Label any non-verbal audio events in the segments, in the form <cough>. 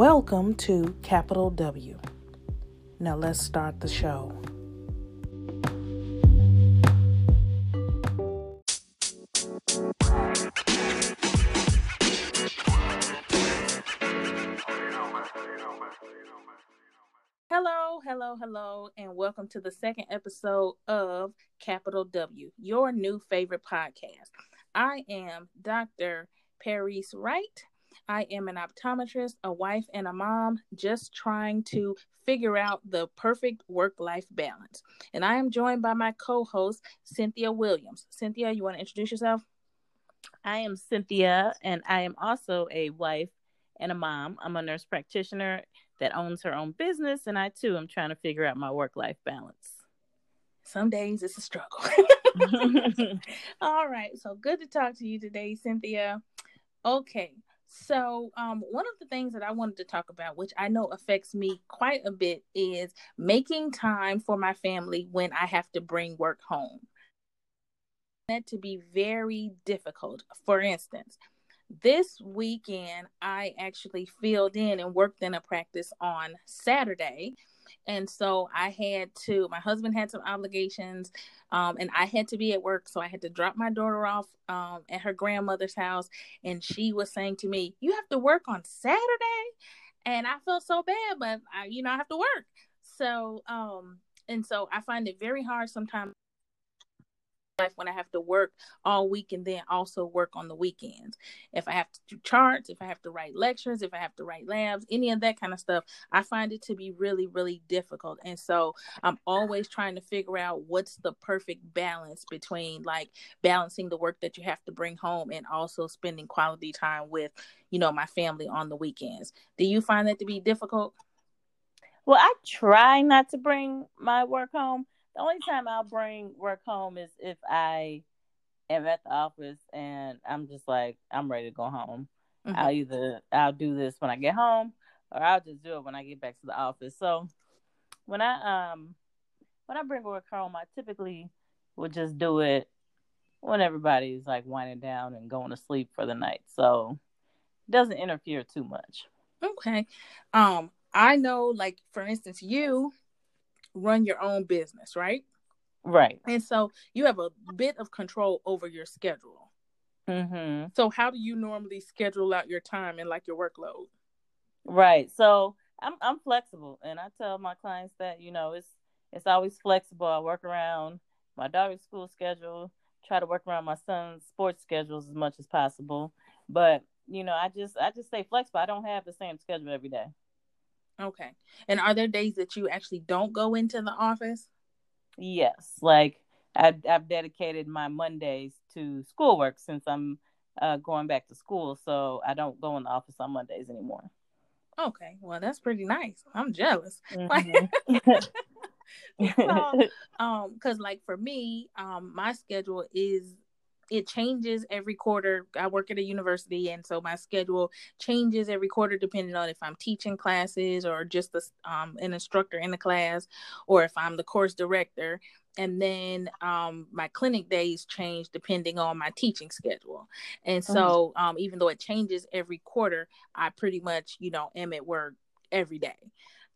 Welcome to Capital W. Now let's start the show. Hello, hello, hello, and welcome to the second episode of Capital W, your new favorite podcast. I am Dr. Paris Wright. I am an optometrist, a wife, and a mom, just trying to figure out the perfect work life balance. And I am joined by my co host, Cynthia Williams. Cynthia, you want to introduce yourself? I am Cynthia, and I am also a wife and a mom. I'm a nurse practitioner that owns her own business, and I too am trying to figure out my work life balance. Some days it's a struggle. <laughs> <laughs> All right, so good to talk to you today, Cynthia. Okay, so um, one of the things that I wanted to talk about, which I know affects me quite a bit, is making time for my family when I have to bring work home. That to be very difficult. For instance, this weekend I actually filled in and worked in a practice on Saturday and so I had to, my husband had some obligations, um, and I had to be at work. So I had to drop my daughter off um, at her grandmother's house. And she was saying to me, You have to work on Saturday? And I felt so bad, but I, you know, I have to work. So, um, and so I find it very hard sometimes life when I have to work all week and then also work on the weekends. If I have to do charts, if I have to write lectures, if I have to write labs, any of that kind of stuff, I find it to be really, really difficult. And so I'm always trying to figure out what's the perfect balance between like balancing the work that you have to bring home and also spending quality time with, you know, my family on the weekends. Do you find that to be difficult? Well, I try not to bring my work home the only time I'll bring work home is if I am at the office and I'm just like I'm ready to go home. Mm-hmm. I'll either I'll do this when I get home or I'll just do it when I get back to the office. So when I um when I bring work home, I typically would just do it when everybody's like winding down and going to sleep for the night. So it doesn't interfere too much. Okay. Um I know like for instance you run your own business, right? Right. And so you have a bit of control over your schedule. Mm-hmm. So how do you normally schedule out your time and like your workload? Right. So I'm I'm flexible, and I tell my clients that you know it's it's always flexible. I work around my daughter's school schedule, try to work around my son's sports schedules as much as possible. But you know, I just I just stay flexible. I don't have the same schedule every day. Okay. And are there days that you actually don't go into the office? Yes. Like I've, I've dedicated my Mondays to schoolwork since I'm uh, going back to school. So I don't go in the office on Mondays anymore. Okay. Well, that's pretty nice. I'm jealous. <laughs> Mm-hmm. so, <laughs> <laughs> um, cause like for me, um, my schedule is it changes every quarter. I work at a university, and so my schedule changes every quarter depending on if I'm teaching classes or just a, um, an instructor in the class, or if I'm the course director. And then um, my clinic days change depending on my teaching schedule. And so, mm-hmm. um, even though it changes every quarter, I pretty much, you know, am at work every day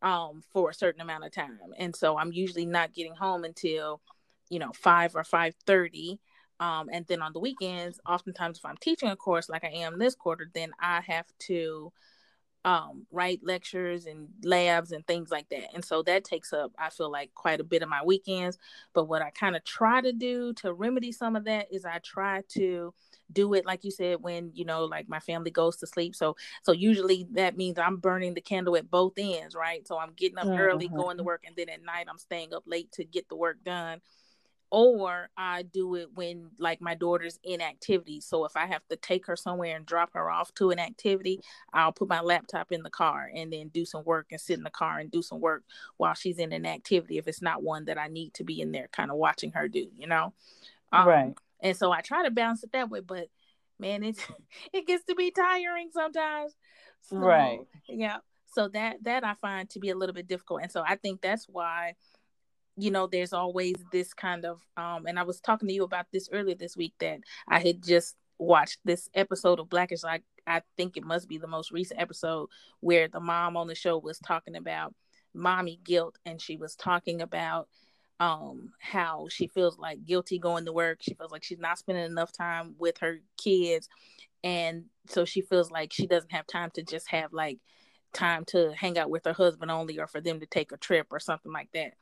um, for a certain amount of time. And so, I'm usually not getting home until, you know, five or five thirty um, and then on the weekends, oftentimes if I'm teaching a course like I am this quarter, then I have to um, write lectures and labs and things like that. And so that takes up, I feel like, quite a bit of my weekends. But what I kind of try to do to remedy some of that is I try to do it like you said when you know like my family goes to sleep so so usually that means i'm burning the candle at both ends right so i'm getting up mm-hmm. early going to work and then at night i'm staying up late to get the work done or I do it when like my daughter's in activity. So if I have to take her somewhere and drop her off to an activity, I'll put my laptop in the car and then do some work and sit in the car and do some work while she's in an activity if it's not one that I need to be in there kind of watching her do, you know. Um, right. And so I try to balance it that way, but man, it <laughs> it gets to be tiring sometimes. So, right. Yeah. So that that I find to be a little bit difficult, and so I think that's why you know there's always this kind of um and i was talking to you about this earlier this week that i had just watched this episode of blackish. Like I think it must be the most recent episode where the mom on the show was talking about mommy guilt and she was talking about um how she feels like guilty going to work. She feels like she's not spending enough time with her kids. And so she feels like she doesn't have time to just have like time to hang out with her husband only or for them to take a trip or something like that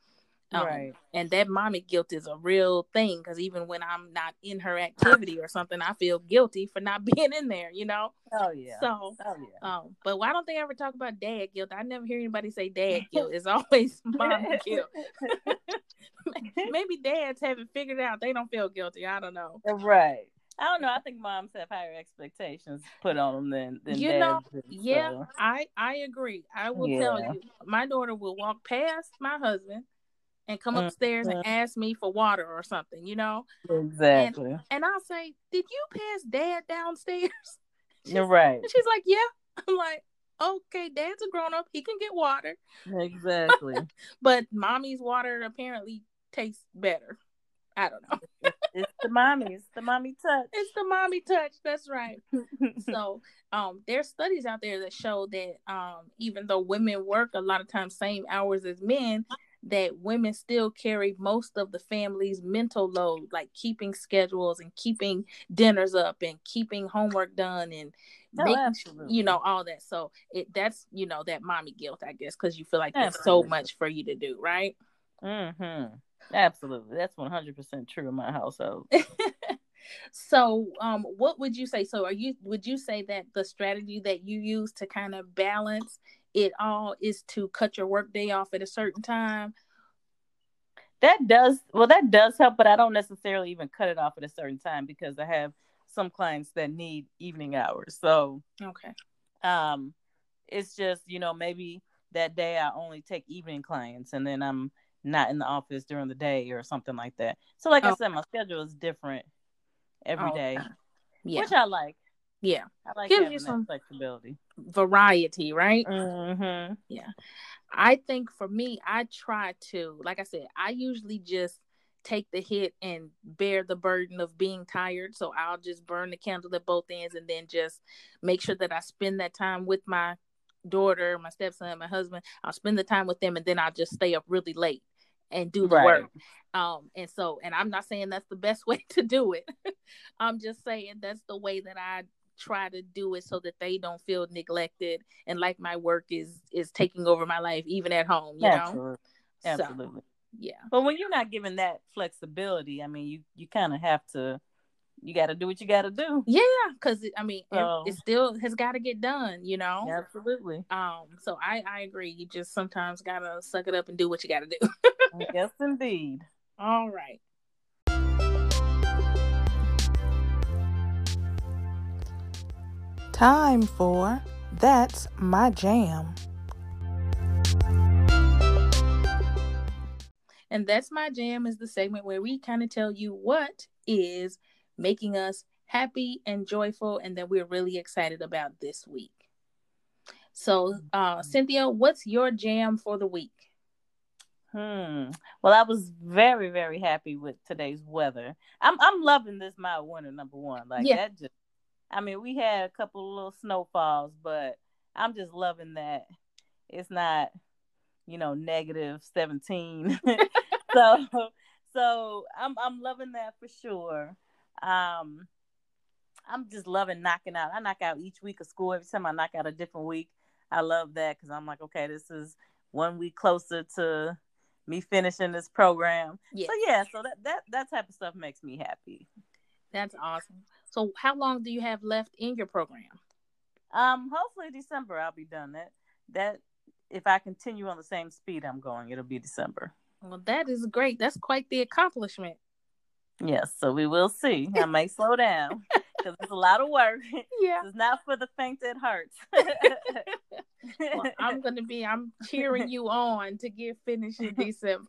um, right. And that mommy guilt is a real thing because even when I'm not in her activity or something, I feel guilty for not <laughs> being in there, you know? Oh, yeah. So, oh, yeah. Um, but why don't they ever talk about dad guilt? I never hear anybody say dad <laughs> guilt. It's always <laughs> mom guilt. Maybe dads haven't figured out they don't feel guilty. I don't know. Right. I don't know. I think moms have higher expectations put on them than than you know. Do, yeah, so. I I agree. I will yeah. tell you, my daughter will walk past my husband and come mm, upstairs mm-hmm. and ask me for water or something, you know? Exactly. And, and I'll say, Did you pass dad downstairs? <laughs> You're right. And she's like, Yeah. <laughs> I'm like, Okay, dad's a grown up. He can get water. Exactly. <laughs> but mommy's water apparently tastes better. I don't know. it's, it's the mommy. It's the mommy touch. It's the mommy touch. That's right. so, um, there's studies out there that show that um, even though women work a lot of times same hours as men, that women still carry most of the family's mental load, like keeping schedules and keeping dinners up and keeping homework done and oh, making, you know, all that. So it that's you know that mommy guilt, I guess, because you feel like there's so much for you to do, right? Mm-hmm. Absolutely, that's one hundred percent true in my household. <laughs> so um what would you say so are you would you say that the strategy that you use to kind of balance it all is to cut your workday off at a certain time. That does well that does help but i don't necessarily even cut it off at a certain time because i have some clients that need evening hours. So okay. um it's just you know maybe that day i only take evening clients and then i'm not in the office during the day or something like that. So like i said my schedule is different every day, yeah. which i like yeah, I like gives you some flexibility, variety, right? Mm-hmm. Yeah, I think for me, I try to, like I said, I usually just take the hit and bear the burden of being tired. So I'll just burn the candle at both ends and then just make sure that I spend that time with my daughter, my stepson, my husband. I'll spend the time with them and then I'll just stay up really late and do the right. work. Um, and so, and I'm not saying that's the best <laughs> way to do it. I'm just saying that's the way that I try to do it so that they don't feel neglected and like my work is is taking over my life even at home you Absolutely. know? Absolutely. So, yeah. But when you're not given that flexibility i mean you you kind of have to you got to do what you got to do. Yeah because i mean so, it, it, still has got to get done you know? Absolutely. Um so i i agree. You just sometimes gotta suck it up and do what you gotta do. Yes indeed. <laughs> All right Time for That's My Jam. And That's My Jam is the segment where we kind of tell you what is making us happy and joyful and that we're really excited about this week. So, uh, Cynthia, what's your jam for the week? Hmm. Well, I was very, very happy with today's weather. I'm I'm loving this mild winter number one. Like yeah. that just I mean, we had a couple little snowfalls, but I'm just loving that it's not, you know, negative 17. <laughs> so so I'm I'm loving that for sure. Um I'm just loving knocking out. I knock out each week of school. Every time I knock out a different week, I love that because I'm like, okay, this is one week closer to me finishing this program. Yeah. So yeah, so that that that type of stuff makes me happy. That's awesome. So how long do you have left in your program? Um, hopefully December I'll be done. That that if I continue on the same speed I'm going, it'll be December. Well, that is great. That's quite the accomplishment. Yes, so we will see. I may slow down because it's a lot of work. Yeah, it's not for the faint at heart. <laughs> well, I'm gonna be. I'm cheering you on to get finished in December.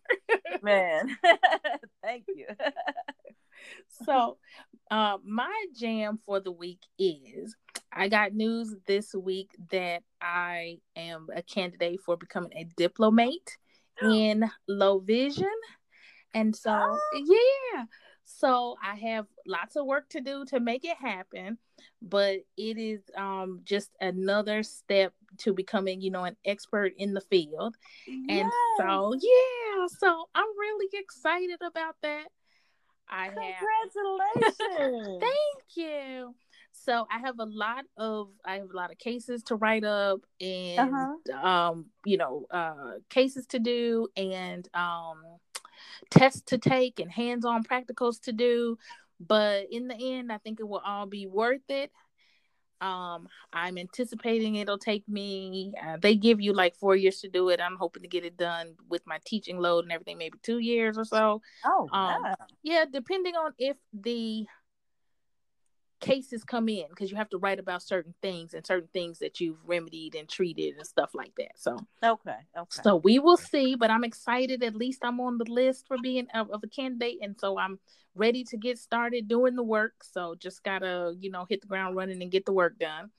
Man, <laughs> thank you <laughs> so uh, my jam for the week is I got news this week that I am a candidate for becoming a diplomate in low vision. And so, oh. yeah, So I have lots of work to do to make it happen, but it is um, just another step to becoming, you know, an expert in the field. Yes. And so, yeah, so I'm really excited about that. I Congratulations. have <laughs> Thank you. So I have a lot of I have a lot of cases to write up and uh-huh. um you know uh cases to do and um tests to take and hands-on practicals to do but in the end i think it will all be worth it um i'm anticipating it'll take me uh, they give you like four years to do it i'm hoping to get it done with my teaching load and everything maybe two years or so oh um, yeah. yeah depending on if the cases come in because you have to write about certain things and certain things that you've remedied and treated and stuff like that. So okay, okay. So we will see, but I'm excited. At least I'm on the list for being of, of a candidate, and so I'm ready to get started doing the work. So just gotta you know hit the ground running and get the work done.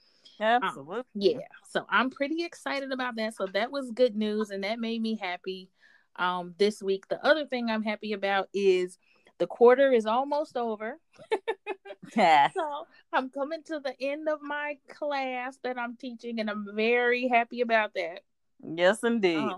Um, Absolutely. Um, yeah. So I'm pretty excited about that. So that was good news, and that made me happy. Um, this week. The other thing I'm happy about is the quarter is almost over. <laughs> yeah. <laughs> So I'm coming to the end of my class that I'm teaching, and I'm very happy about that. Yes, indeed. Um,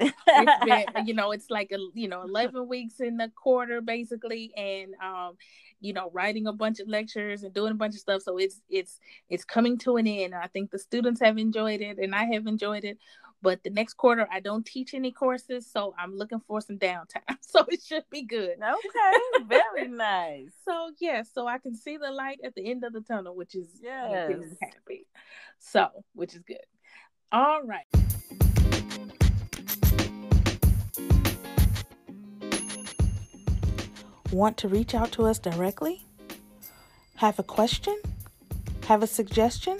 been, <laughs> you know, it's like a you know, eleven weeks in the quarter basically, and um, you know, writing a bunch of lectures and doing a bunch of stuff. So it's it's it's coming to an end. I think the students have enjoyed it, and I have enjoyed it. But the next quarter, I don't teach any courses, so I'm looking for some downtime. <laughs> So it should be good. Okay, very <laughs> nice. So yeah, so I can see the light at the end of the tunnel, which is yes. happy. So, which is good. All right. Want to reach out to us directly? Have a question? Have a suggestion?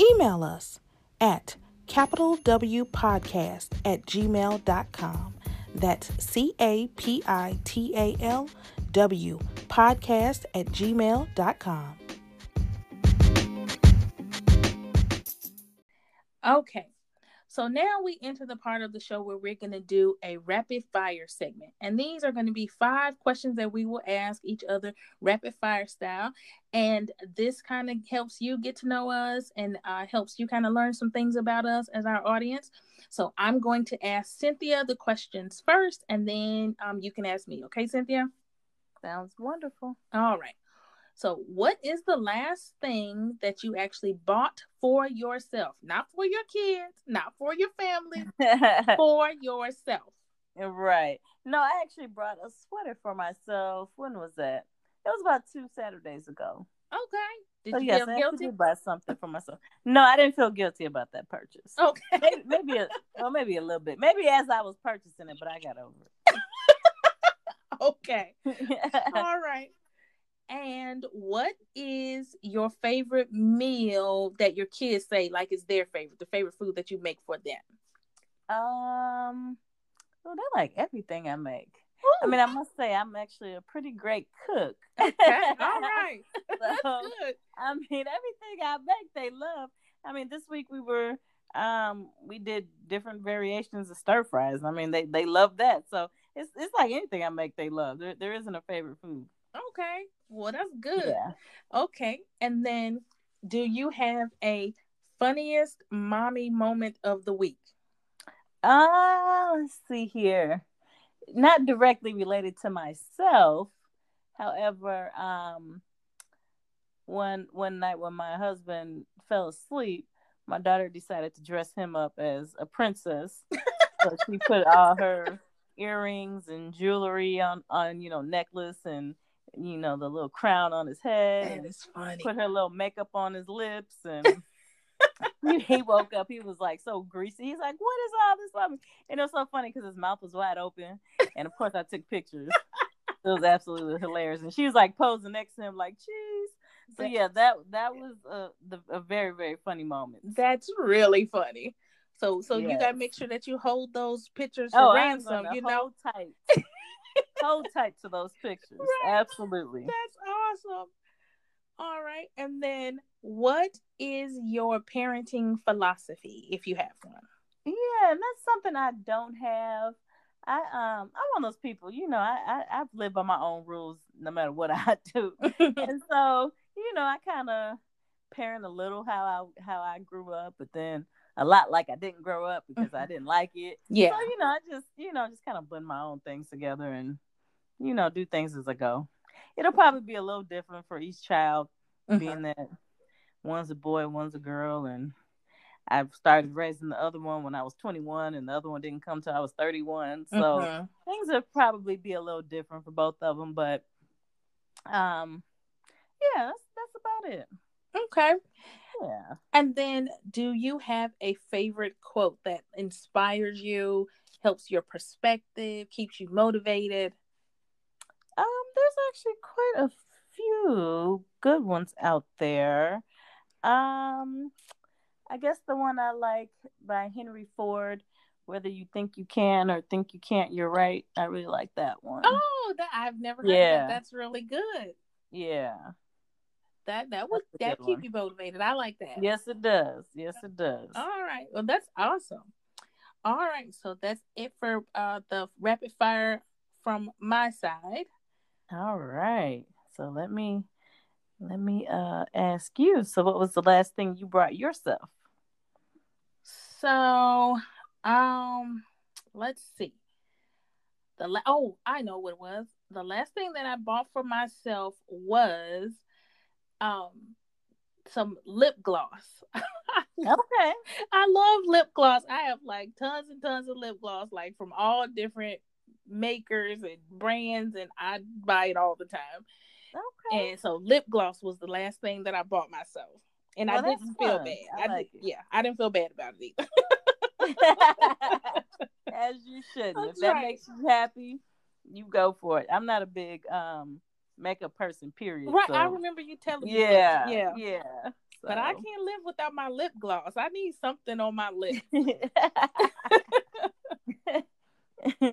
Email us at capital W podcast at gmail.com. That's C A P I T A L W podcast at gmail.com. Okay. So now we enter the part of the show where we're going to do a rapid fire segment. And these are going to be five questions that we will ask each other rapid fire style. And this kind of helps you get to know us and uh, helps you kind of learn some things about us as our audience. So I'm going to ask Cynthia the questions first, and then um, you can ask me. Okay, Cynthia? Sounds wonderful. All right. So, what is the last thing that you actually bought for yourself? Not for your kids, not for your family, <laughs> for yourself. Right. No, I actually brought a sweater for myself. When was that? It was about two Saturdays ago. Okay. Did so you yes, feel guilty? I buy something for myself. No, I didn't feel guilty about that purchase. Okay. Maybe, maybe a, well, maybe a little bit. Maybe as I was purchasing it, but I got over it. <laughs> okay. <laughs> All right. And what is your favorite meal that your kids say like is their favorite, the favorite food that you make for them? Um, well, they like everything I make. Ooh. I mean, I must say I'm actually a pretty great cook. Okay, <laughs> all right, that's good. I mean, everything I make, they love. I mean, this week we were um we did different variations of stir fries. I mean, they they love that. So it's it's like anything I make, they love. There there isn't a favorite food. Okay. Well, that's good. Yeah. Okay. And then do you have a funniest mommy moment of the week? Uh, let's see here. Not directly related to myself. However, um one one night when my husband fell asleep, my daughter decided to dress him up as a princess. so she put all her <laughs> earrings and jewelry on on you know necklace and you know, the little crown on his head. That is funny. Put her little makeup on his lips <laughs> and <laughs> he woke up. He was like so greasy. He's like, "What is all this?" And it was so funny because his mouth was wide open, and of course I took pictures. It was absolutely hilarious, and she was like posing next to him, like, "Cheese." So yeah, that that was a the, a very very funny moment. That's really funny. So so yes. you gotta make sure that you hold those pictures for oh, ransom. You know, tight. <laughs> hold tight to those pictures. Right. Absolutely. That's awesome. All right. And then what is your parenting philosophy if you have one? Yeah, and that's something I don't have. I um I'm one of those people, you know, I, I I've lived by my own rules no matter what <laughs> I do. <laughs> and so, you know, I kind of parent a little how I how I grew up, but then a lot like I didn't grow up because mm-hmm. I didn't like it. Yeah. So, you know, I just, you know, just kind of blend my own things together and, you know, do things as I go. It'll probably be a little different for each child, mm-hmm. being that one's a boy, one's a girl, and I started raising the other one when I was 21, and the other one didn't come till I was 31. So mm-hmm. things will probably be a little different for both of them, but um, yeah, that's that's about it. Okay. Yeah. And then, do you have a favorite quote that inspires you, helps your perspective, keeps you motivated? Um, there's actually quite a few good ones out there. Um, I guess the one I like by Henry Ford, whether you think you can or think you can't, you're right. I really like that one. Oh, that I've never heard yeah. that. That's really good. Yeah. That that would that keep one. you motivated. I like that. Yes, it does. Yes, it does. All right. Well, that's awesome. All right. So that's it for uh the rapid fire from my side. All right. So let me let me uh ask you. So what was the last thing you brought yourself? So, um, let's see. The la- oh, I know what it was. The last thing that I bought for myself was um some lip gloss. <laughs> okay. I love lip gloss. I have like tons and tons of lip gloss, like from all different makers and brands, and I buy it all the time. Okay. And so lip gloss was the last thing that I bought myself. And well, I didn't feel bad. I, I like did, yeah, I didn't feel bad about it either. <laughs> As you should. <laughs> If that right. makes you happy, you go for it. I'm not a big um makeup person, period. Right. So. I remember you telling me. Yeah. That. Yeah. Yeah. So. But I can't live without my lip gloss. I need something on my lip. <laughs>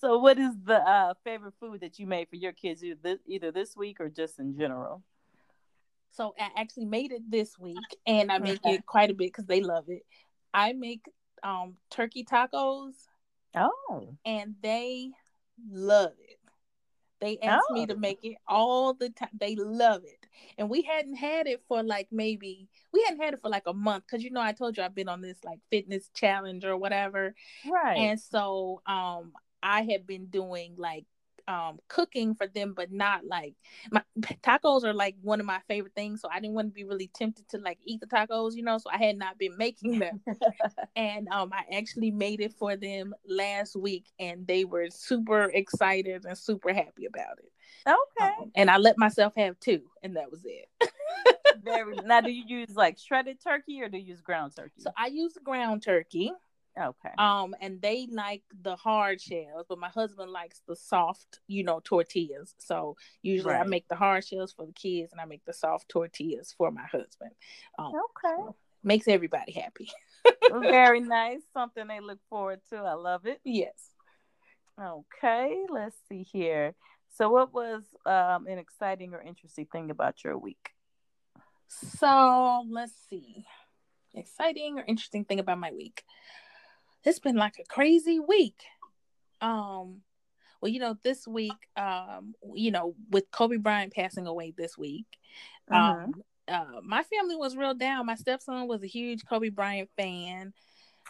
so, what is the uh, favorite food that you made for your kids, either this, either this week or just in general? So, I actually made it this week, and I make it quite a bit because they love it. I make um, turkey tacos. Oh, and they love it. They ask oh. me to make it all the time. They love it. And we hadn't had it for like maybe we hadn't had it for like a month because you know I told you I've been on this like fitness challenge or whatever. Right. And so um I had been doing like um cooking for them but not like my <laughs> tacos are like one of my favorite things so i didn't want to be really tempted to like eat the tacos you know so i had not been making them. <laughs> And um i actually made it for them last week and they were super excited and super happy about it. Okay. Um, and i let myself have two and that was it. Very now do you use like shredded turkey or do you use ground turkey? So i use ground turkey Okay. Um, and they like the hard shells, but my husband likes the soft, you know, tortillas. So usually right. I make the hard shells for the kids, and I make the soft tortillas for my husband. Um, okay. So makes everybody happy. Very <laughs> nice. Something they look forward to. I love it. Yes. Okay. Let's see here. So, what was um, an exciting or interesting thing about your week? So, let's see. Exciting or interesting thing about my week it's been like a crazy week. Um, well, you know, this week, um, you know, with Kobe Bryant passing away this week, mm-hmm. um, uh, my family was real down. My stepson was a huge Kobe Bryant fan.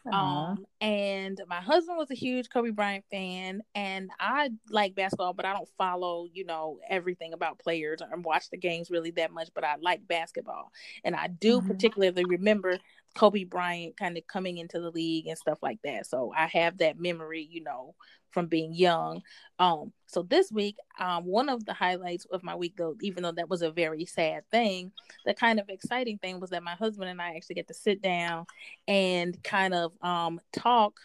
Uh-huh. Um, and my husband was a huge Kobe Bryant fan, and I like basketball, but I don't follow, you know, everything about players or watch the games really that much. But I like basketball, and I do mm-hmm. particularly remember Kobe Bryant kind of coming into the league and stuff like that. So I have that memory, you know, from being young. Um, so this week, um, one of the highlights of my week, though, even though that was a very sad thing, the kind of exciting thing was that my husband and I actually get to sit down and kind of um talk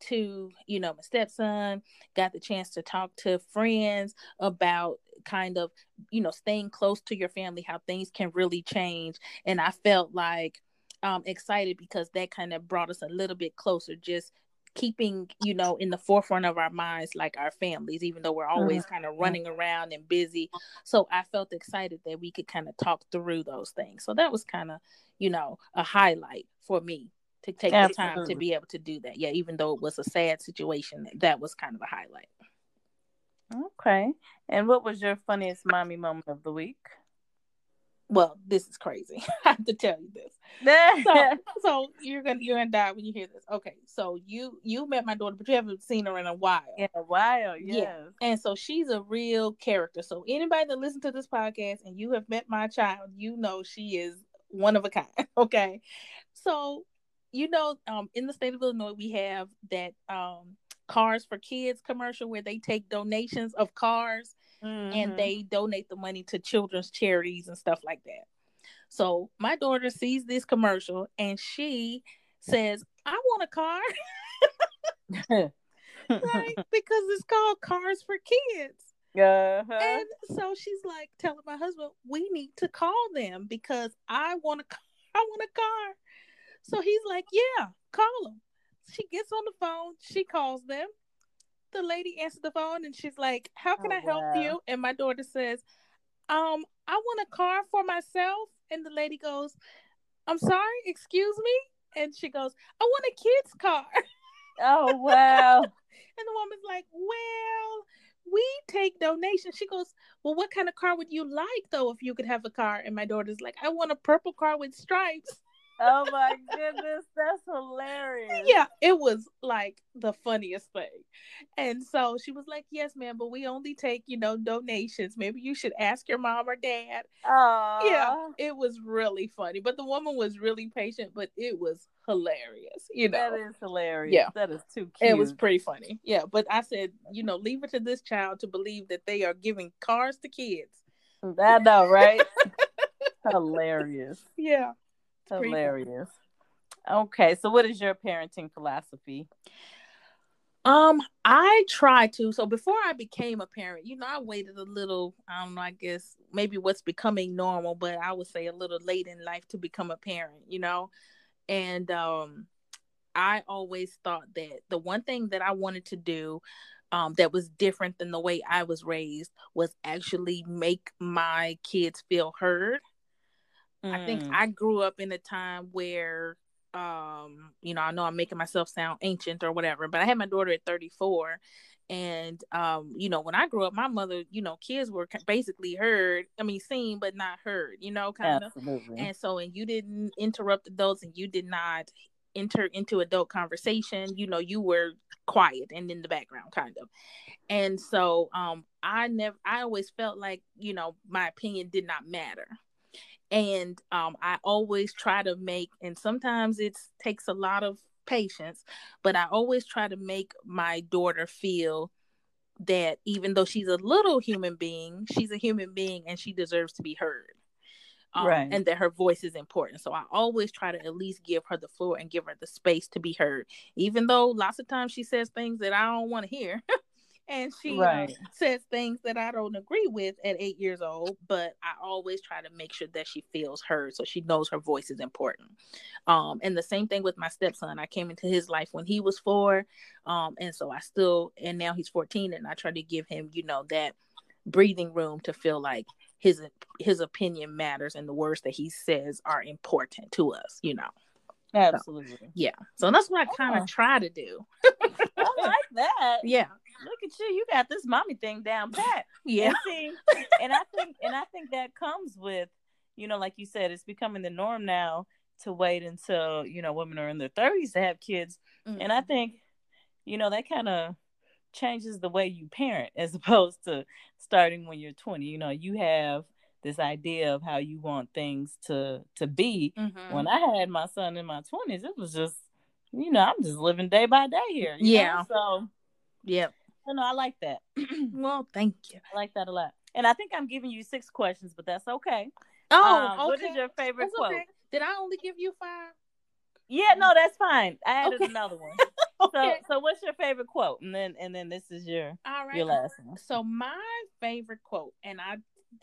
to you know my stepson got the chance to talk to friends about kind of you know staying close to your family how things can really change and i felt like um excited because that kind of brought us a little bit closer just keeping you know in the forefront of our minds like our families even though we're always mm-hmm. kind of running around and busy so i felt excited that we could kind of talk through those things so that was kind of you know a highlight for me to take Absolutely. the time to be able to do that. Yeah, even though it was a sad situation, that was kind of a highlight. Okay. And what was your funniest mommy moment of the week? Well, this is crazy. <laughs> I have to tell you this. <laughs> so, so you're gonna you're gonna die when you hear this. Okay, so you you met my daughter, but you haven't seen her in a while. In a while, yes. yeah. And so she's a real character. So anybody that listens to this podcast and you have met my child, you know she is one of a kind. <laughs> Okay. So you know, um, in the state of Illinois, we have that um Cars for Kids commercial where they take donations of cars mm-hmm. and they donate the money to children's charities and stuff like that. So my daughter sees this commercial and she says, I want a car. <laughs> right? <laughs> Because it's called Cars for Kids. Uh-huh. And so she's like telling my husband, we need to call them because I want a <laughs> I want a car. So he's like, yeah, call them. She gets on the phone, she calls them. The lady answers the phone and she's like, How can oh, I help wow. you? And my daughter says, Um, I want a car for myself. And the lady goes, I'm sorry, excuse me. And she goes, I want a kid's car. <laughs> Oh wow. and the woman's like, Well, we take donations. She goes, Well, what kind of car would you like though if you could have a car? And my daughter's like, I want a purple car with stripes oh my goodness, that's hilarious. Yeah, it was like the funniest thing. And so she was like, Yes, ma'am, but we only take, you know, donations. Maybe you should ask your mom or dad. Oh yeah, it was really funny. But the woman was really patient, but it was hilarious. You know, that is hilarious. Yeah, that is too cute. It was pretty funny. Yeah, but I said, you know, leave it to this child to believe that they are giving cars to kids. I know, right? <laughs> hilarious. Yeah. Hilarious. Okay, so what is your parenting philosophy? Um, I try to. So before I became a parent, you know, I waited a little, I don't know, I guess maybe what's becoming normal, but I would say a little late in life to become a parent, you know. And um I always thought that the one thing that I wanted to do um, that was different than the way I was raised was actually make my kids feel heard Mm. I think mm. I grew up in a time where um you know i know i'm making myself sound ancient or whatever but i had my daughter at 34 and um you know when i grew up my mother you know kids were basically heard i mean seen but not heard you know kind Absolutely. of and so and you didn't interrupt adults and you did not enter into adult conversation you know you were quiet and in the background kind of and so um i never i always felt like you know my opinion did not matter and um, I always try to make, and sometimes it takes a lot of patience, but I always try to make my daughter feel that even though she's a little human being, she's a human being and she deserves to be heard. Um, right. And that her voice is important. So I always try to at least give her the floor and give her the space to be heard, even though lots of times she says things that I don't want to hear. <laughs> and she uh, right. uh, says things that I don't agree with at eight years old, but I always try to make sure that she feels heard so she knows her voice is important. Um, and the same thing with my stepson. I came into his life when he was four. Um, and so I still, and now he's 14, and I try to give him, you know, that breathing room to feel like his his opinion matters and the words that he says are important to us, you know. Absolutely. So, yeah. So that's what I kind of oh. try to do. I like that. <laughs> Yeah. Look at you. You got this mommy thing down pat. <laughs> Yeah. And, see, and I think and I think that comes with, you know, like you said, it's becoming the norm now to wait until, you know, women are in their 30s to have kids. Mm-hmm. And I mm-hmm. think, you know, that kind of changes the way you parent as <laughs> opposed to starting when you're 20. You know, you have this idea of how you want things to to be. Mm-hmm. When I had my son in my twenties, it was just, you know, I'm just living day by day here. yeah. Know? So, yep. You know, I like that. <clears throat> well, thank you. I like that a lot. And I think I'm giving you six questions, but that's okay. Oh, um, okay. What is your favorite that's quote? Okay. Did I only give you five? Yeah, no, that's fine. I added okay. another one. <laughs> okay. So, so what's your favorite quote? And then, and then this is your all right. Your last one. So my favorite quote, and I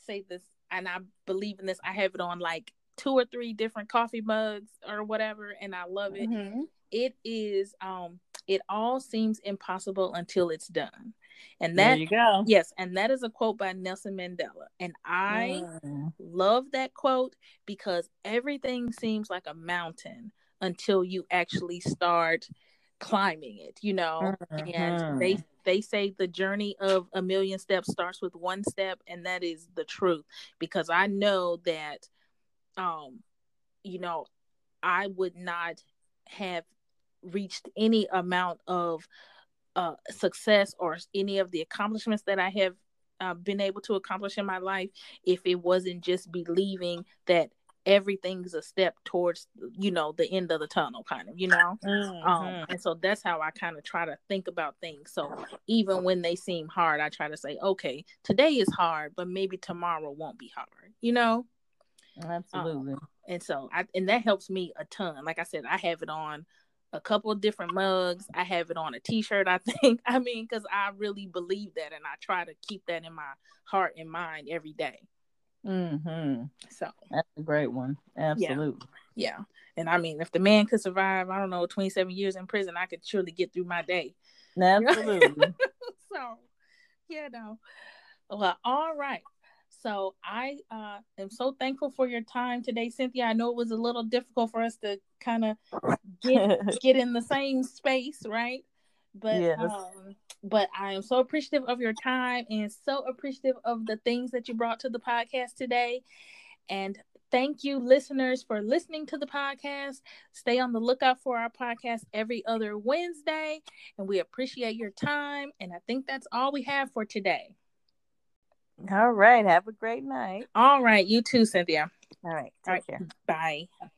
say this and I believe in this. I have it on like two or three different coffee mugs or whatever, and I love it. Mm-hmm. it is um it all seems impossible until it's done. And that there you go. Yes, and that is a quote by Nelson Mandela. And I mm. love that quote because everything seems like a mountain until you actually start climbing it you know mm-hmm. and they they say the journey of a million steps starts with one step and that is the truth because i know that um you know i would not have reached any amount of uh, success or any of the accomplishments that i have uh, been able to accomplish in my life if it wasn't just believing that everything's a step towards you know the end of the tunnel kind of you know? Mm-hmm. um and so that's how i kind of try to think about things. So even when they seem hard i try to say okay today is hard but maybe tomorrow won't be hard you know? Absolutely. um, and so i and that helps me a ton. Like i said i have it on a couple of different mugs i have it on a t-shirt i <laughs> think i mean because i really believe that and i try to keep that in my heart and mind every day Mm-hmm. So that's a great one. Absolutely. Yeah. yeah. And I mean, if the man could survive, I don't know, 27 years in prison, I could surely get through my day. Absolutely. <laughs> so, yeah, no. Well, all right. So I uh, am so thankful for your time today, Cynthia. I know it was a little difficult for us to kind of get <laughs> get in the same space, right? But yes. um, but I am so appreciative of your time and so appreciative of the things that you brought to the podcast today. And thank you, listeners, for listening to the podcast. Stay on the lookout for our podcast every other Wednesday. And we appreciate your time. And I think that's all we have for today. All right. Have a great night. All right. You too, Cynthia. All right. Take all right. Care. Bye.